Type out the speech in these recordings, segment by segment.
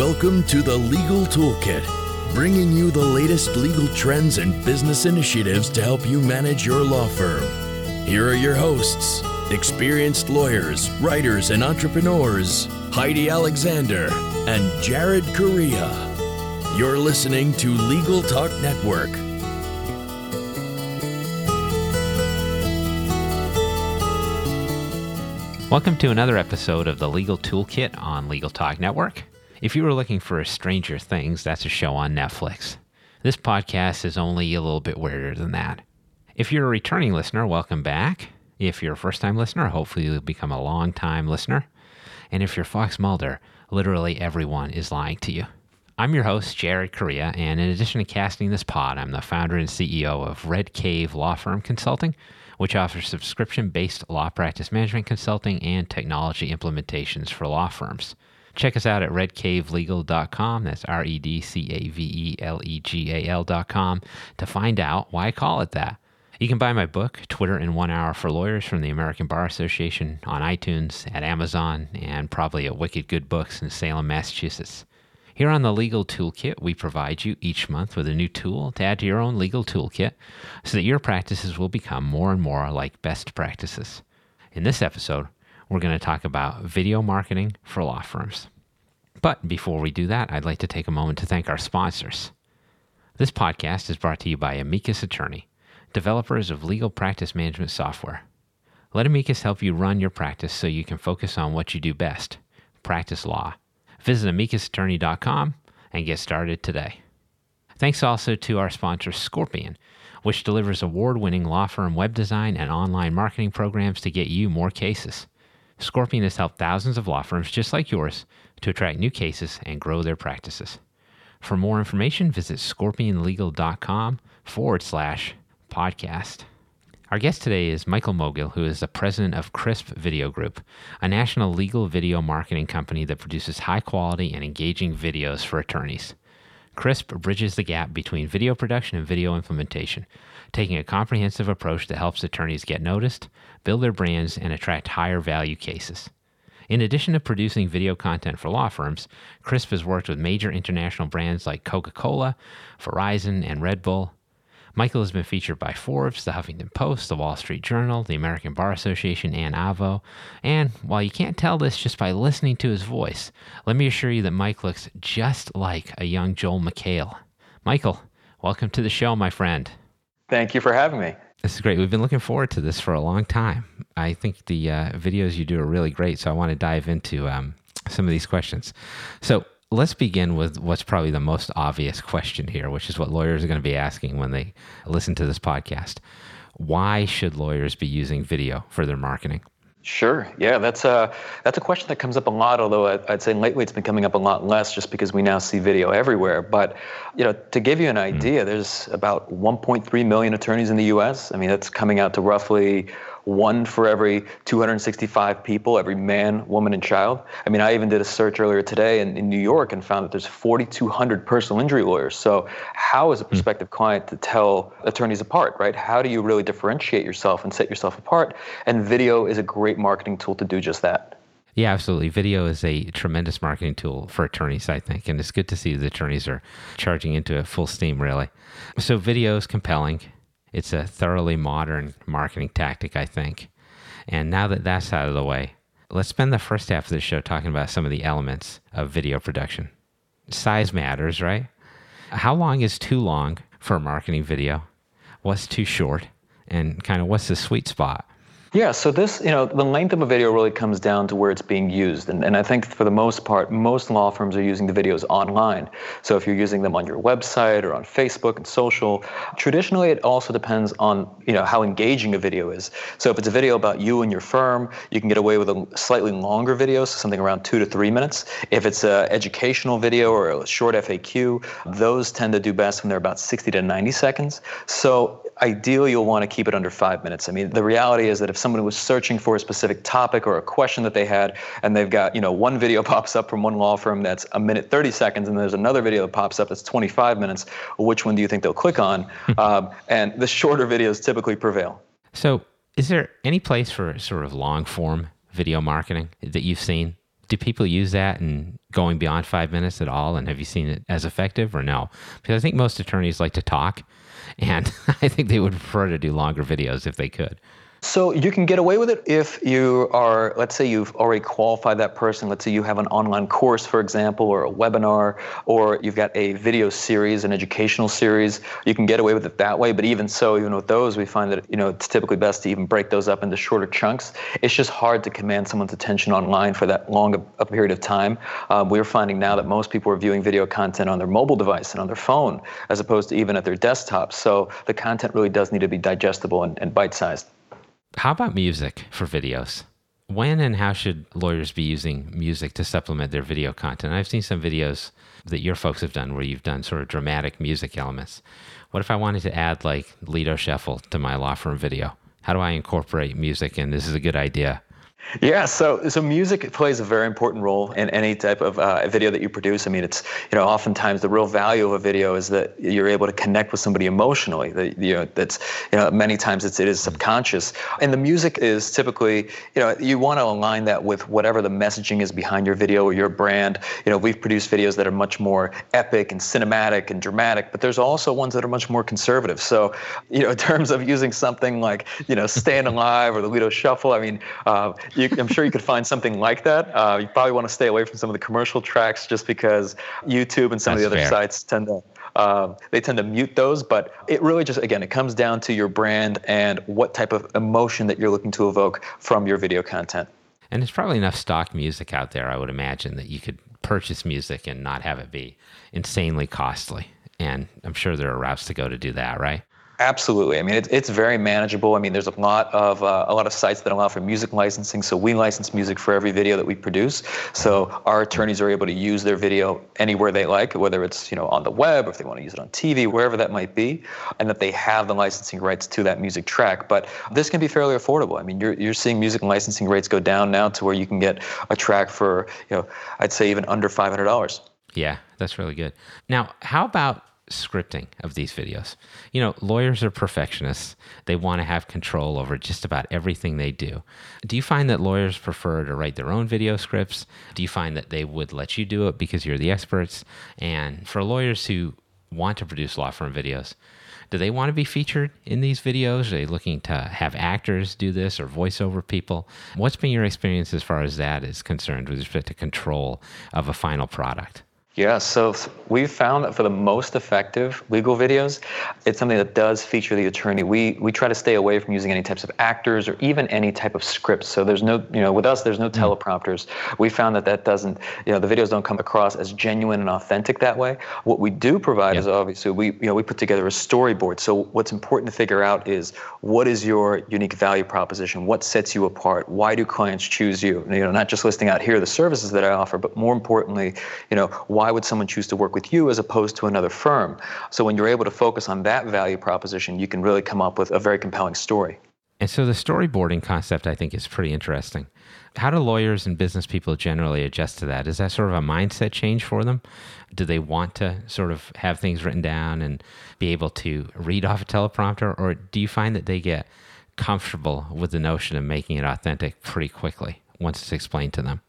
Welcome to the Legal Toolkit, bringing you the latest legal trends and business initiatives to help you manage your law firm. Here are your hosts, experienced lawyers, writers, and entrepreneurs, Heidi Alexander and Jared Correia. You're listening to Legal Talk Network. Welcome to another episode of the Legal Toolkit on Legal Talk Network. If you were looking for a Stranger Things, that's a show on Netflix. This podcast is only a little bit weirder than that. If you're a returning listener, welcome back. If you're a first time listener, hopefully you'll become a long time listener. And if you're Fox Mulder, literally everyone is lying to you. I'm your host, Jared Correia, and in addition to casting this pod, I'm the founder and CEO of Red Cave Law Firm Consulting, which offers subscription based law practice management consulting and technology implementations for law firms. Check us out at redcavelegal.com. That's R E D C A V E L E G A L.com to find out why I call it that. You can buy my book, Twitter in One Hour for Lawyers, from the American Bar Association on iTunes, at Amazon, and probably at Wicked Good Books in Salem, Massachusetts. Here on the Legal Toolkit, we provide you each month with a new tool to add to your own legal toolkit so that your practices will become more and more like best practices. In this episode, we're going to talk about video marketing for law firms. But before we do that, I'd like to take a moment to thank our sponsors. This podcast is brought to you by Amicus Attorney, developers of legal practice management software. Let Amicus help you run your practice so you can focus on what you do best practice law. Visit amicusattorney.com and get started today. Thanks also to our sponsor, Scorpion, which delivers award winning law firm web design and online marketing programs to get you more cases. Scorpion has helped thousands of law firms just like yours to attract new cases and grow their practices. For more information, visit scorpionlegal.com forward slash podcast. Our guest today is Michael Mogill, who is the president of Crisp Video Group, a national legal video marketing company that produces high quality and engaging videos for attorneys. Crisp bridges the gap between video production and video implementation, taking a comprehensive approach that helps attorneys get noticed, build their brands, and attract higher value cases. In addition to producing video content for law firms, Crisp has worked with major international brands like Coca Cola, Verizon, and Red Bull. Michael has been featured by Forbes, the Huffington Post, the Wall Street Journal, the American Bar Association, and Avvo. And while you can't tell this just by listening to his voice, let me assure you that Mike looks just like a young Joel McHale. Michael, welcome to the show, my friend. Thank you for having me. This is great. We've been looking forward to this for a long time. I think the uh, videos you do are really great, so I want to dive into um, some of these questions. So, let's begin with what's probably the most obvious question here, which is what lawyers are going to be asking when they listen to this podcast. Why should lawyers be using video for their marketing? Sure. Yeah, that's a that's a question that comes up a lot. Although I'd say lately it's been coming up a lot less, just because we now see video everywhere. But you know, to give you an idea, mm. there's about 1.3 million attorneys in the U.S. I mean, that's coming out to roughly one for every 265 people, every man, woman, and child. I mean, I even did a search earlier today in, in New York and found that there's 4,200 personal injury lawyers. So, how is a hmm. prospective client to tell attorneys apart, right? How do you really differentiate yourself and set yourself apart? And video is a great marketing tool to do just that. Yeah, absolutely. Video is a tremendous marketing tool for attorneys, I think, and it's good to see the attorneys are charging into it full steam, really. So, video is compelling. It's a thoroughly modern marketing tactic, I think. And now that that's out of the way, let's spend the first half of the show talking about some of the elements of video production. Size matters, right? How long is too long for a marketing video? What's too short? And kind of what's the sweet spot? Yeah, so this, you know, the length of a video really comes down to where it's being used. And, and I think for the most part, most law firms are using the videos online. So if you're using them on your website or on Facebook and social, traditionally it also depends on, you know, how engaging a video is. So if it's a video about you and your firm, you can get away with a slightly longer video, so something around two to three minutes. If it's an educational video or a short FAQ, those tend to do best when they're about 60 to 90 seconds. So ideally you'll want to keep it under five minutes. I mean, the reality is that if someone was searching for a specific topic or a question that they had, and they've got, you know, one video pops up from one law firm that's a minute 30 seconds, and there's another video that pops up that's 25 minutes, which one do you think they'll click on? um, and the shorter videos typically prevail. So, is there any place for sort of long form video marketing that you've seen? Do people use that and going beyond five minutes at all? And have you seen it as effective or no? Because I think most attorneys like to talk, and I think they would prefer to do longer videos if they could. So you can get away with it if you are, let's say you've already qualified that person. Let's say you have an online course, for example, or a webinar, or you've got a video series, an educational series. You can get away with it that way. But even so, even with those, we find that you know it's typically best to even break those up into shorter chunks. It's just hard to command someone's attention online for that long a, period of time. Um, we're finding now that most people are viewing video content on their mobile device and on their phone, as opposed to even at their desktop. So the content really does need to be digestible and, and bite-sized. How about music for videos? When and how should lawyers be using music to supplement their video content? I've seen some videos that your folks have done where you've done sort of dramatic music elements. What if I wanted to add like Lido Shuffle to my law firm video? How do I incorporate music? And this is a good idea. Yeah, so so music plays a very important role in any type of uh, video that you produce. I mean, it's you know oftentimes the real value of a video is that you're able to connect with somebody emotionally. That you know that's you know many times it's it is subconscious, and the music is typically you know you want to align that with whatever the messaging is behind your video or your brand. You know, we've produced videos that are much more epic and cinematic and dramatic, but there's also ones that are much more conservative. So you know, in terms of using something like you know "Stand Alive" or the Lido Shuffle, I mean. Uh, you, I'm sure you could find something like that. Uh, you probably want to stay away from some of the commercial tracks just because YouTube and some That's of the other fair. sites tend to uh, they tend to mute those. But it really just again it comes down to your brand and what type of emotion that you're looking to evoke from your video content. And there's probably enough stock music out there, I would imagine, that you could purchase music and not have it be insanely costly. And I'm sure there are routes to go to do that, right? Absolutely. I mean, it's it's very manageable. I mean, there's a lot of uh, a lot of sites that allow for music licensing. So we license music for every video that we produce. So our attorneys are able to use their video anywhere they like, whether it's you know on the web or if they want to use it on TV, wherever that might be, and that they have the licensing rights to that music track. But this can be fairly affordable. I mean, you're you're seeing music licensing rates go down now to where you can get a track for you know I'd say even under five hundred dollars. Yeah, that's really good. Now, how about scripting of these videos? You know, lawyers are perfectionists. They want to have control over just about everything they do. Do you find that lawyers prefer to write their own video scripts? Do you find that they would let you do it because you're the experts? And for lawyers who want to produce law firm videos, do they want to be featured in these videos? Are they looking to have actors do this or voiceover people? What's been your experience as far as that is concerned with respect to control of a final product? Yeah, so we've found that for the most effective legal videos, it's something that does feature the attorney. We we try to stay away from using any types of actors or even any type of scripts. So there's no, you know, with us there's no hmm. teleprompters. We found that that doesn't, you know, the videos don't come across as genuine and authentic that way. What we do provide is obviously we, you know, we put together a storyboard. So what's important to figure out is what is your unique value proposition? What sets you apart? Why do clients choose you? You know, not just listing out here are the services that I offer, but more importantly, you know, why would someone choose to work with you as opposed to another firm? So when you're able to focus on that value proposition, you can really come up with a very compelling story. And so the storyboarding concept, I think, is pretty interesting. How do lawyers and business people generally adjust to that? Is that sort of a mindset change for them? Do they want to sort of have things written down and be able to read off a teleprompter? Or do you find that they get comfortable with the notion of making it authentic pretty quickly once it's explained to them?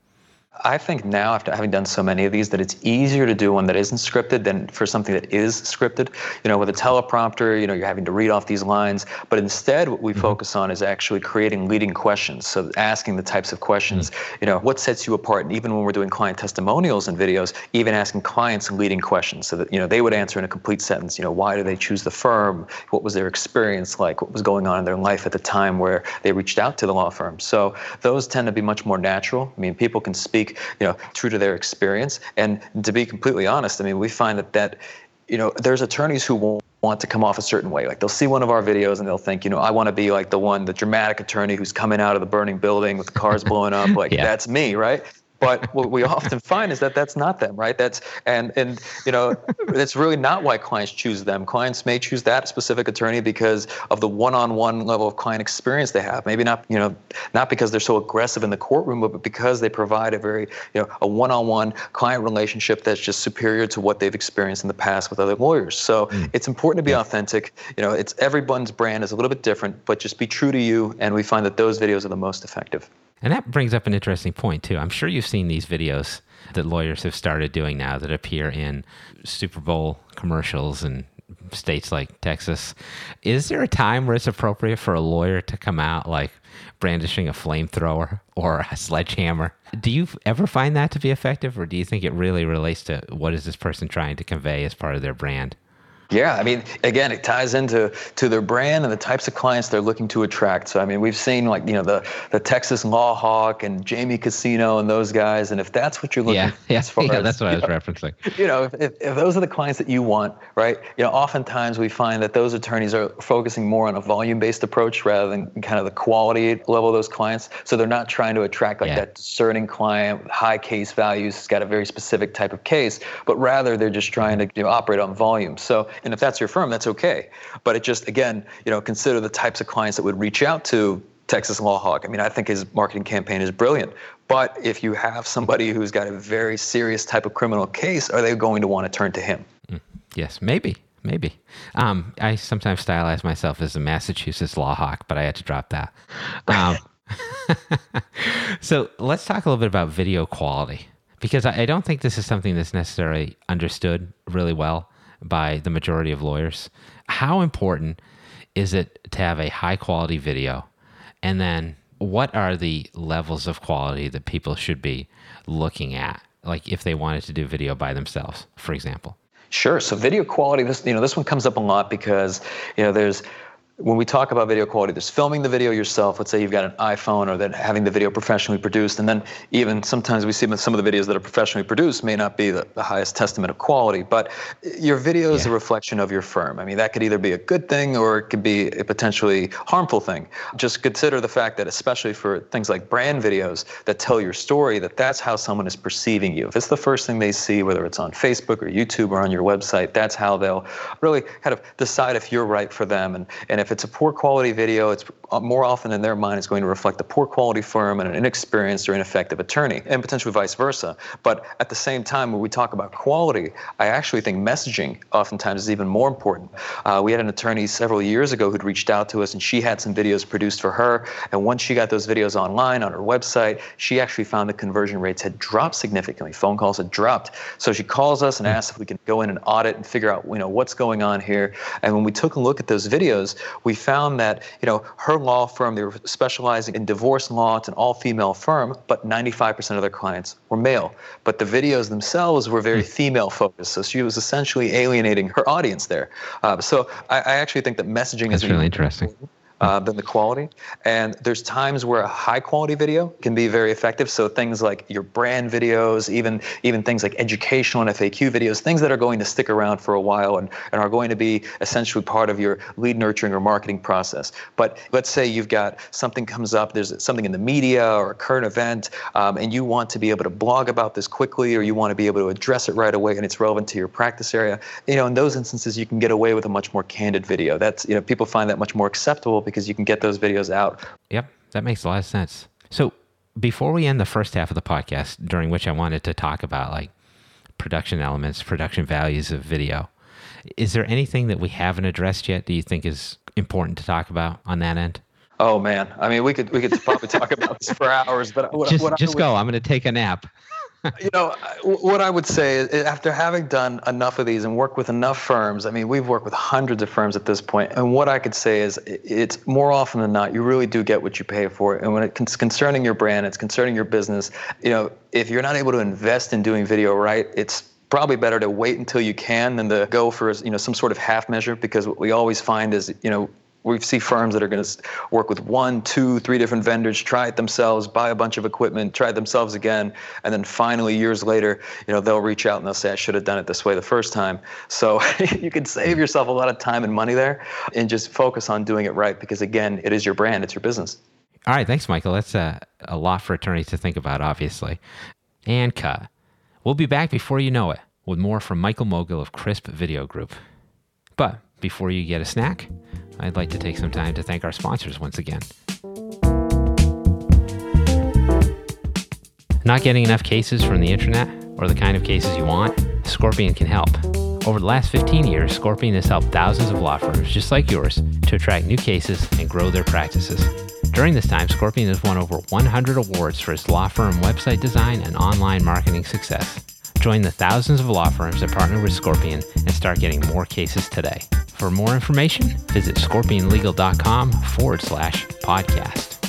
I think now, after having done so many of these, that it's easier to do one that isn't scripted than for something that is scripted. You know, with a teleprompter, you know, you're having to read off these lines, but instead, what we mm-hmm. focus on is actually creating leading questions. So asking the types of questions, mm. you know, what sets you apart? And even when we're doing client testimonials and videos, even asking clients leading questions so that you know they would answer in a complete sentence. You know, why do they choose the firm? What was their experience like? What was going on in their life at the time where they reached out to the law firm? So those tend to be much more natural. I mean, people can speak you know, true to their experience. And to be completely honest, I mean, we find that that, you know, there's attorneys who won't want to come off a certain way. Like they'll see one of our videos and they'll think, you know, I want to be like the one, the dramatic attorney who's coming out of the burning building with the cars blowing up. Like Yeah. that's me, right? But what we often find is that that's not them, right? That's and and you know that's really not why clients choose them. Clients may choose that specific attorney because of the one-on-one level of client experience they have. Maybe not you know not because they're so aggressive in the courtroom, but because they provide a very you know a one-on-one client relationship that's just superior to what they've experienced in the past with other lawyers. So hmm. it's important to be authentic. You know, it's everyone's brand is a little bit different, but just be true to you. And we find that those videos are the most effective. And that brings up an interesting point, too. I'm sure you've seen these videos that lawyers have started doing now that appear in Super Bowl commercials and states like Texas. Is there a time where it's appropriate for a lawyer to come out like brandishing a flamethrower or a sledgehammer? Do you ever find that to be effective, or do you think it really relates to what is this person trying to convey as part of their brand? Yeah, I mean, again, it ties into to their brand and the types of clients they're looking to attract. So, I mean, we've seen like you know the the Texas Law Hawk and Jamie Casino and those guys, and if that's what you're looking, yeah, yeah, as yeah, as, that's what I was know, referencing. You know, if, if, if those are the clients that you want, right? You know, oftentimes we find that those attorneys are focusing more on a volume-based approach rather than kind of the quality level of those clients. So they're not trying to attract like Yeah. that discerning client high case values, has got a very specific type of case, but rather they're just trying to you know, operate on volume. So, and if that's your firm, that's okay. But it just again, you know, consider the types of clients that would reach out to Texas Law Hawk. I mean, I think his marketing campaign is brilliant. But if you have somebody who's got a very serious type of criminal case, are they going to want to turn to him? Yes, maybe, maybe. Um, I sometimes stylize myself as a Massachusetts law hawk, but I had to drop that. Um, so let's talk a little bit about video quality because I, I don't think this is something that's necessarily understood really well by the majority of lawyers. How important is it to have a high quality video? And then what are the levels of quality that people should be looking at? Like if they wanted to do video by themselves, for example. Sure. So video quality, this you know, this one comes up a lot because you know there's when we talk about video quality, there's filming the video yourself. Let's say you've got an iPhone or that having the video professionally produced, and then even sometimes we see that some of the videos that are professionally produced may not be the, the highest testament of quality. But your video is a reflection of your firm. I mean, that could either be a good thing or it could be a potentially harmful thing. Just consider the fact that, especially for things like brand videos that tell your story, that that's how someone is perceiving you. If it's the first thing they see, whether it's on Facebook or YouTube or on your website, that's how they'll really kind of decide if you're right for them. And, and if it's a poor quality video, it's uh, more often in their mind it's going to reflect a poor quality firm and an inexperienced or ineffective attorney, and potentially vice versa. But at the same time, when we talk about quality, I actually think messaging oftentimes is even more important. Uh, we had an attorney several years ago who'd reached out to us, and she had some videos produced for her. And once she got those videos online on her website, she actually found the conversion rates had dropped significantly. Phone calls had dropped. So she calls us and asks if we can go in and audit and figure out, you know, what's going on here. And when we took a look at those videos, we found that, you know, her law firm, they were specializing in divorce law. It's an all-female firm, but 95% of their clients were male. But the videos themselves were very female focused. So she was essentially alienating her audience there. Uh, so I, I actually think that messaging That's is really interesting. Uh, than the quality. And there's times where a high quality video can be very effective. So things like your brand videos, even even things like educational and FAQ videos, things that are going to stick around for a while and, and are going to be essentially part of your lead nurturing or marketing process. But let's say you've got something comes up, there's something in the media or a current event, um, and you want to be able to blog about this quickly, or you want to be able to address it right away, and it's relevant to your practice area. You know, in those instances, you can get away with a much more candid video. That's you know, people find that much more acceptable because you can get those videos out Yep, that makes a lot of sense. So before we end the first half of the podcast, during which I wanted to talk about like production elements, production values of video, is there anything that we haven't addressed yet? Do you think is important to talk about on that end? Oh man, I mean, we could we could probably talk about this for hours, but what, just what just would- go. I'm going to take a nap. You know, what I would say is after having done enough of these and worked with enough firms, I mean, we've worked with hundreds of firms at this point, and what I could say is it's more often than not, you really do get what you pay for. And when it's concerning your brand, it's concerning your business, you know, if you're not able to invest in doing video right, it's probably better to wait until you can than to go for you know some sort of half measure because what we always find is you know we see firms that are going to work with one, two, three different vendors, try it themselves, buy a bunch of equipment, try it themselves again, and then finally years later, you know, they'll reach out and they'll say, "I should have done it this way the first time." So you can save yourself a lot of time and money there, and just focus on doing it right because again, it is your brand, it's your business. All right, thanks, Michael. That's uh, a lot for attorneys to think about, obviously. And cut. We'll be back before you know it with more from Michael Mogill of Crisp Video Group. But before you get a snack, I'd like to take some time to thank our sponsors once again. Not getting enough cases from the internet or the kind of cases you want? Scorpion can help. Over the last 15 years, Scorpion has helped thousands of law firms just like yours to attract new cases and grow their practices. During this time, Scorpion has won over 100 awards for its law firm website design and online marketing success. Join the thousands of law firms that partner with Scorpion and start getting more cases today. For more information, visit scorpionlegal.com forward slash podcast.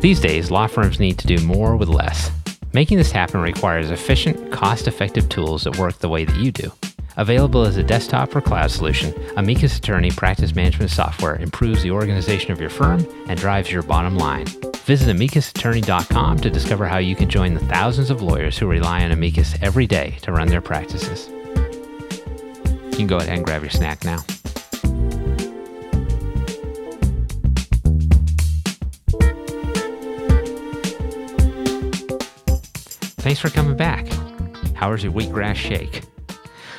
These days, law firms need to do more with less. Making this happen requires efficient, cost effective tools that work the way that you do. Available as a desktop or cloud solution, Amicus Attorney practice management software improves the organization of your firm and drives your bottom line. Visit amicusattorney.com to discover how you can join the thousands of lawyers who rely on Amicus every day to run their practices. You can go ahead and grab your snack now. Thanks for coming back. How was your wheatgrass shake?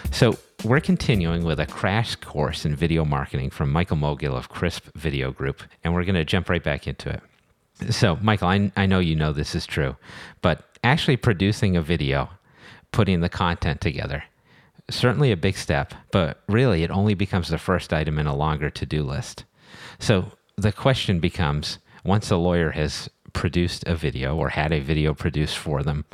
So, we're continuing with a crash course in video marketing from Michael Mogill of Crisp Video Group, and we're going to jump right back into it. So, Michael, I, I know you know this is true, but actually producing a video, putting the content together, certainly a big step, but really it only becomes the first item in a longer to do list. So, the question becomes once a lawyer has produced a video or had a video produced for them,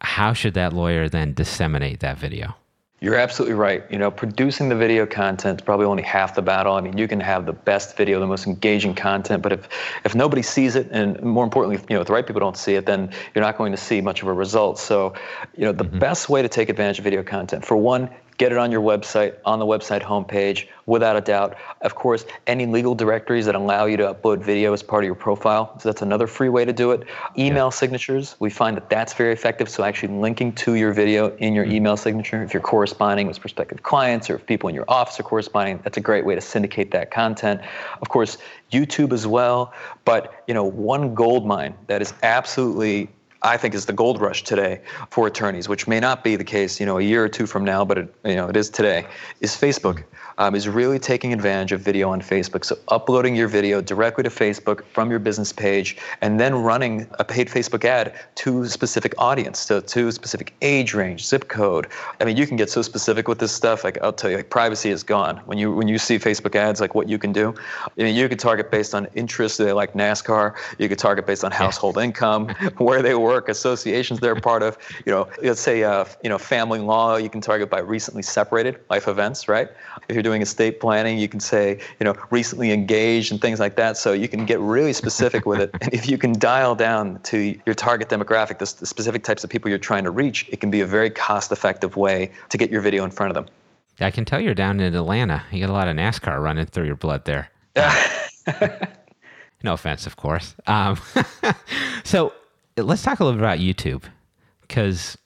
how should that lawyer then disseminate that video? You're absolutely right. You know, producing the video content is probably only half the battle. I mean, you can have the best video, the most engaging content, but if if nobody sees it, and more importantly, you know, if the right people don't see it, then you're not going to see much of a result. So, you know, the mm-hmm. best way to take advantage of video content, for one, get it on your website, on the website homepage, without a doubt. Of course, any legal directories that allow you to upload video as part of your profile. So that's another free way to do it. Email yeah. signatures, we find that that's very effective. So actually linking to your video in your mm-hmm. email signature, if you're corresponding with prospective clients or if people in your office are corresponding, that's a great way to syndicate that content. Of course, YouTube as well. But you know, one gold mine that is absolutely I think is the gold rush today for attorneys, which may not be the case, you know, a year or two from now, but it, you know, it is today, is Facebook um, is really taking advantage of video on Facebook. So uploading your video directly to Facebook from your business page, and then running a paid Facebook ad to a specific audience, so to a specific age range, zip code. I mean, you can get so specific with this stuff. Like I'll tell you, like privacy is gone when you when you see Facebook ads. Like what you can do, I mean, you could target based on interests. They like NASCAR. You could target based on household income, where they work, associations they're part of. You know, let's say uh, you know family law. You can target by recently separated life events, right? If you're doing estate planning, you can say, you know, recently engaged and things like that. So you can get really specific with it. And if you can dial down to your target demographic, the, the specific types of people you're trying to reach, it can be a very cost-effective way to get your video in front of them. I can tell you're down in Atlanta. You got a lot of NASCAR running through your blood there. no offense, of course. Um, so let's talk a little bit about YouTube because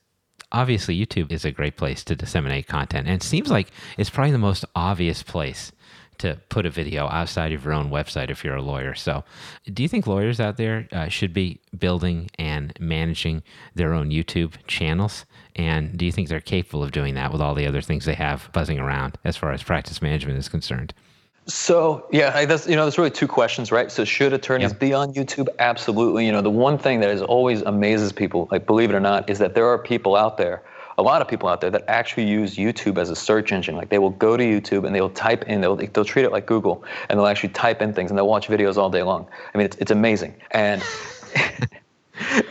obviously YouTube is a great place to disseminate content. And it seems like it's probably the most obvious place to put a video outside of your own website if you're a lawyer. So, do you think lawyers out there uh, should be building and managing their own YouTube channels? And do you think they're capable of doing that with all the other things they have buzzing around as far as practice management is concerned? So yeah, that's you know, there's really two questions, right? So should attorneys be on YouTube? Absolutely. You know, the one thing that is always amazes people, like believe it or not, is that there are people out there, a lot of people out there that actually use YouTube as a search engine. Like they will go to YouTube and they'll type in, they'll they'll treat it like Google, and they'll actually type in things and they'll watch videos all day long. I mean, it's it's amazing and.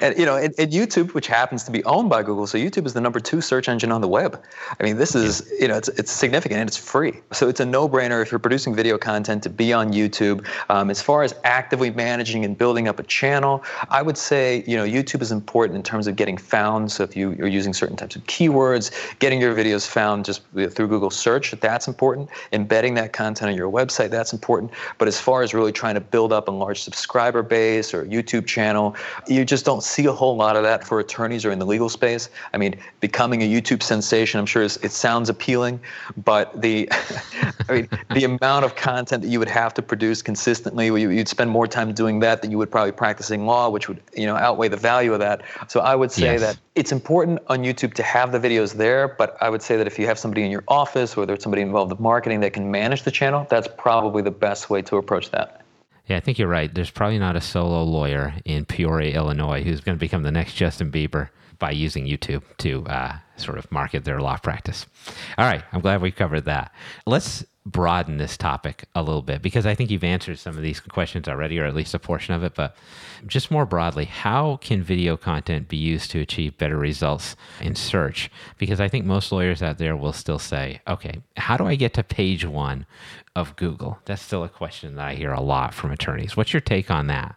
and you know, and, and, YouTube, which happens to be owned by Google, so YouTube is the number two search engine on the web. I mean, this is you know, it's it's significant and it's free, so it's a no-brainer if you're producing video content to be on YouTube. Um, as far as actively managing and building up a channel, I would say you know YouTube is important in terms of getting found. So if you are using certain types of keywords, getting your videos found just through Google search, that's important. Embedding that content on your website, that's important. But as far as really trying to build up a large subscriber base or YouTube channel, you just don't see a whole lot of that for attorneys or in the legal space. I mean, becoming a YouTube sensation, I'm sure is, it sounds appealing, but the, I mean, the amount of content that you would have to produce consistently, you'd spend more time doing that than you would probably practicing law, which would, you know, outweigh the value of that. So I would say yes. that it's important on YouTube to have the videos there, but I would say that if you have somebody in your office, whether it's somebody involved with marketing that can manage the channel, that's probably the best way to approach that. Yeah, I think you're right. There's probably not a solo lawyer in Peoria, Illinois, who's going to become the next Justin Bieber by using YouTube to uh, sort of market their law practice. All right, I'm glad we covered that. Let's broaden this topic a little bit because I think you've answered some of these questions already, or at least a portion of it. But just more broadly, how can video content be used to achieve better results in search? Because I think most lawyers out there will still say, okay, how do I get to page one of Google? That's still a question that I hear a lot from attorneys. What's your take on that?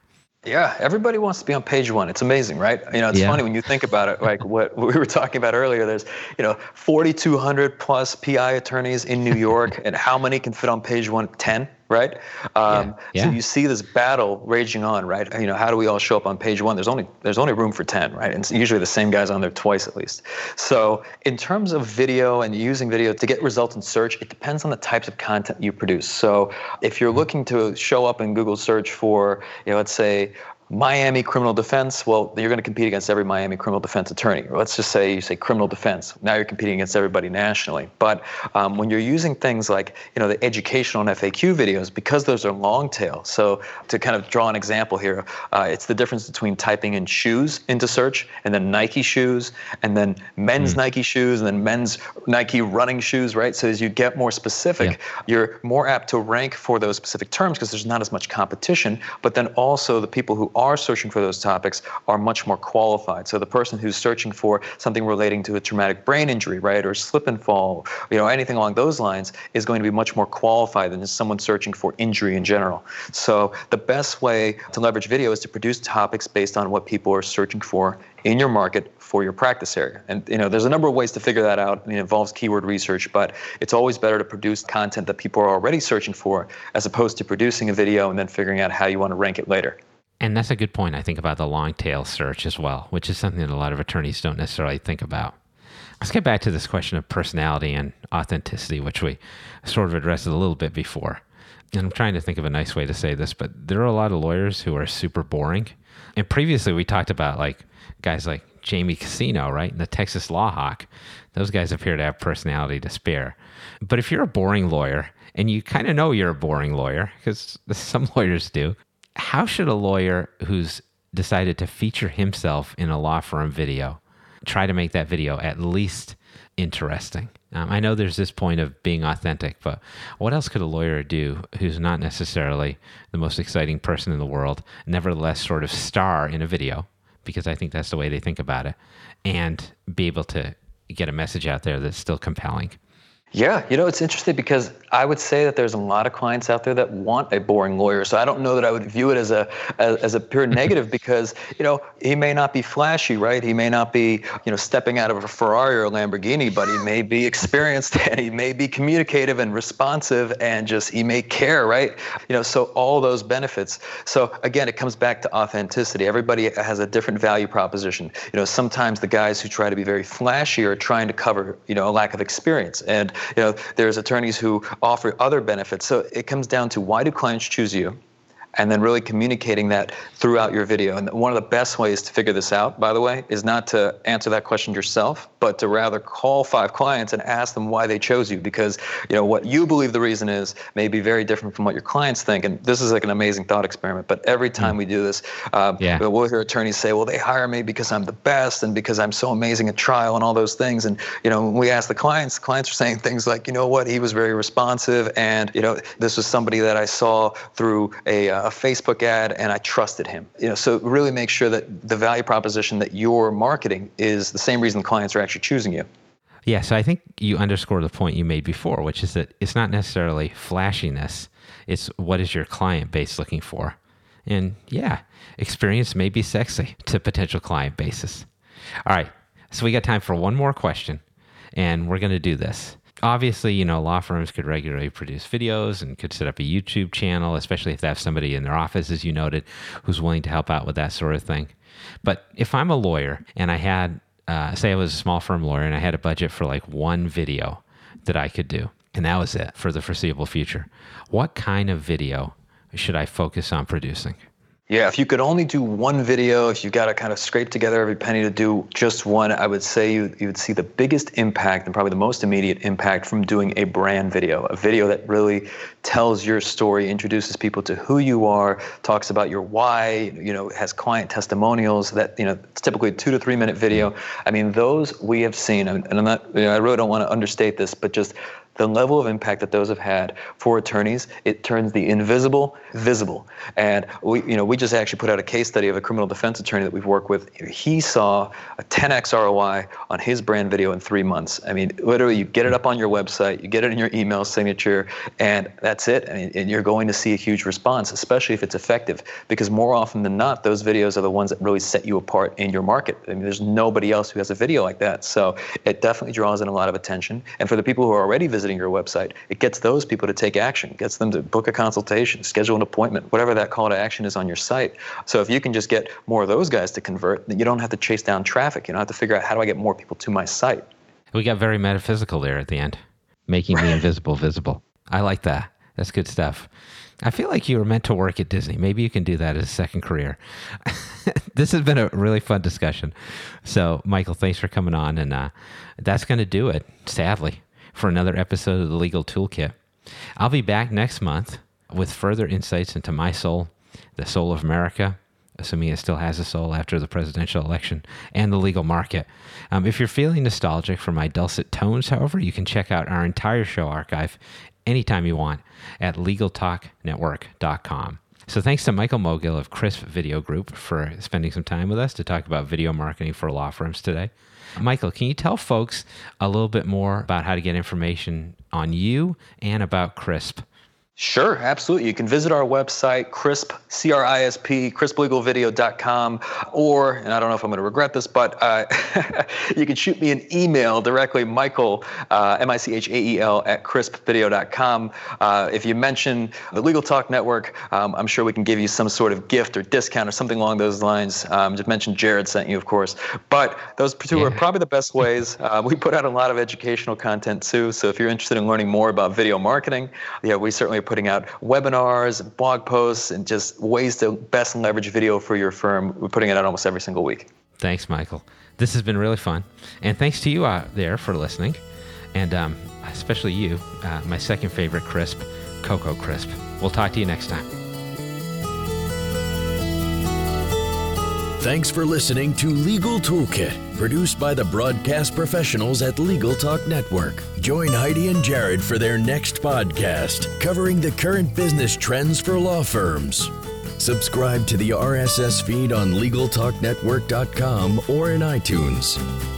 Yeah, everybody wants to be on page one. It's amazing, right? You know, it's yeah. funny when you think about it. Like what we were talking about earlier. There's, you know, 4,200 plus PI attorneys in New York, and how many can fit on page one? Ten right? Um, yeah, yeah. So you see this battle raging on, right? You know, how do we all show up on page one? There's only there's only room for ten, right? And it's usually the same guys on there twice at least. So in terms of video and using video to get results in search, it depends on the types of content you produce. So if you're looking to show up in Google search for, you know, let's say Miami criminal defense, well, you're going to compete against every Miami criminal defense attorney. let's just say you say criminal defense. Now you're competing against everybody nationally. But um, when you're using things like you know the educational and FAQ videos, because those are long tail. So to kind of draw an example here, uh, it's the difference between typing in shoes into search and then Nike shoes and then men's mm. Nike shoes and then men's Nike running shoes, right? So as you get more specific, yeah. you're more apt to rank for those specific terms because there's not as much competition. But then also the people who are searching for those topics are much more qualified. So the person who's searching for something relating to a traumatic brain injury, right, or slip and fall, you know, anything along those lines is going to be much more qualified than someone searching for injury in general. So the best way to leverage video is to produce topics based on what people are searching for in your market for your practice area. And you know, there's a number of ways to figure that out. I mean, it involves keyword research, but it's always better to produce content that people are already searching for as opposed to producing a video and then figuring out how you want to rank it later. And that's a good point, I think, about the long tail search as well, which is something that a lot of attorneys don't necessarily think about. Let's get back to this question of personality and authenticity, which we sort of addressed a little bit before. And I'm trying to think of a nice way to say this, but there are a lot of lawyers who are super boring. And previously, we talked about like guys like Jamie Casino, right? And the Texas Law Hawk. Those guys appear to have personality to spare. But if you're a boring lawyer, and you kind of know you're a boring lawyer, because some lawyers do, how should a lawyer who's decided to feature himself in a law firm video try to make that video at least interesting? Um, I know there's this point of being authentic, but what else could a lawyer do who's not necessarily the most exciting person in the world, nevertheless, sort of star in a video? Because I think that's the way they think about it, and be able to get a message out there that's still compelling. Yeah, you know, it's interesting because I would say that there's a lot of clients out there that want a boring lawyer. So I don't know that I would view it as a as, as, a pure negative because, you know, he may not be flashy, right? He may not be, you know, stepping out of a Ferrari or a Lamborghini, but he may be experienced and he may be communicative and responsive and just he may care, right? You know, so all those benefits. So again, it comes back to authenticity. Everybody has a different value proposition. You know, sometimes the guys who try to be very flashy are trying to cover, you know, a lack of experience. And you know, there's attorneys who offer other benefits. So it comes down to why do clients choose you? And then really communicating that throughout your video. And one of the best ways to figure this out, by the way, is not to answer that question yourself, but to rather call five clients and ask them why they chose you because, you know, what you believe the reason is may be very different from what your clients think. And this is like an amazing thought experiment. But every time mm. we do this, uh, yeah. we'll hear attorneys say, well, they hire me because I'm the best and because I'm so amazing at trial and all those things. And, you know, when we ask the clients, clients are saying things like, you know what, he was very responsive and, you know, this was somebody that I saw through a, a Facebook ad and I trusted him. You know, so really make sure that the value proposition that you're marketing is the same reason the clients are actually choosing you. Yeah, so I think you underscore the point you made before, which is that it's not necessarily flashiness, it's what is your client base looking for. And yeah, experience may be sexy to potential client bases. All right, so we got time for one more question, and we're going to do this obviously, you know, law firms could regularly produce videos and could set up a YouTube channel, especially if they have somebody in their office, as you noted, who's willing to help out with that sort of thing. But if I'm a lawyer and I had, uh, say, I was a small firm lawyer and I had a budget for like one video that I could do, and that was it for the foreseeable future, what kind of video should I focus on producing? Yeah, if you could only do one video, if you've got to kind of scrape together every penny to do just one, I would say you, you would see the biggest impact and probably the most immediate impact from doing a brand video, a video that really tells your story, introduces people to who you are, talks about your why, you know, has client testimonials that, you know, it's typically a two to three minute video. I mean, those we have seen, and I'm not, you know, I really don't want to understate this, but just the level of impact that those have had for attorneys, it turns the invisible visible. And we, you know, we just actually put out a case study of a criminal defense attorney that we've worked with. He saw a 10x ROI on his brand video in three months. I mean, literally, you get it up on your website, you get it in your email signature, and that's it. And you're going to see a huge response, especially if it's effective, because more often than not, those videos are the ones that really set you apart in your market. I mean, there's nobody else who has a video like that. So it definitely draws in a lot of attention. And for the people who are already visiting your website, it gets those people to take action, gets them to book a consultation, schedule an appointment, whatever that call to action is on your site. So if you can just get more of those guys to convert, then you don't have to chase down traffic. You don't have to figure out how do I get more people to my site. We got very metaphysical there at the end, making the invisible visible. I like that. That's good stuff. I feel like you were meant to work at Disney. Maybe you can do that as a second career. this has been a really fun discussion. So, Michael, thanks for coming on. And uh, that's going to do it, sadly, for another episode of the Legal Toolkit. I'll be back next month with further insights into my soul, the soul of America, assuming it still has a soul after the presidential election, and the legal market. Um, if you're feeling nostalgic for my dulcet tones, however, you can check out our entire show archive anytime you want at LegalTalkNetwork.com. So thanks to Michael Mogill of Crisp Video Group for spending some time with us to talk about video marketing for law firms today. Michael, can you tell folks a little bit more about how to get information on you and about Crisp? Sure, absolutely. You can visit our website, CRISP, C-R-I-S-P, crisplegalvideo.com, or, and I don't know if I'm going to regret this, but uh, you can shoot me an email directly, Michael, uh, M-I-C-H-A-E-L, at crispvideo.com. Uh, if you mention the Legal Talk Network, um, I'm sure we can give you some sort of gift or discount or something along those lines. Um, just mention Jared sent you, of course. But those two yeah. are probably the best ways. Uh, we put out a lot of educational content, too, so if you're interested in learning more about video marketing, yeah, we certainly putting out webinars, and blog posts, and just ways to best leverage video for your firm. We're putting it out almost every single week. Thanks, Michael. This has been really fun. And thanks to you out there for listening. And um, especially you, uh, my second favorite crisp, Cocoa Crisp. We'll talk to you next time. Thanks for listening to Legal Toolkit, produced by the broadcast professionals at Legal Talk Network. Join Heidi and Jared for their next podcast, covering the current business trends for law firms. Subscribe to the RSS feed on LegalTalkNetwork.com or in iTunes.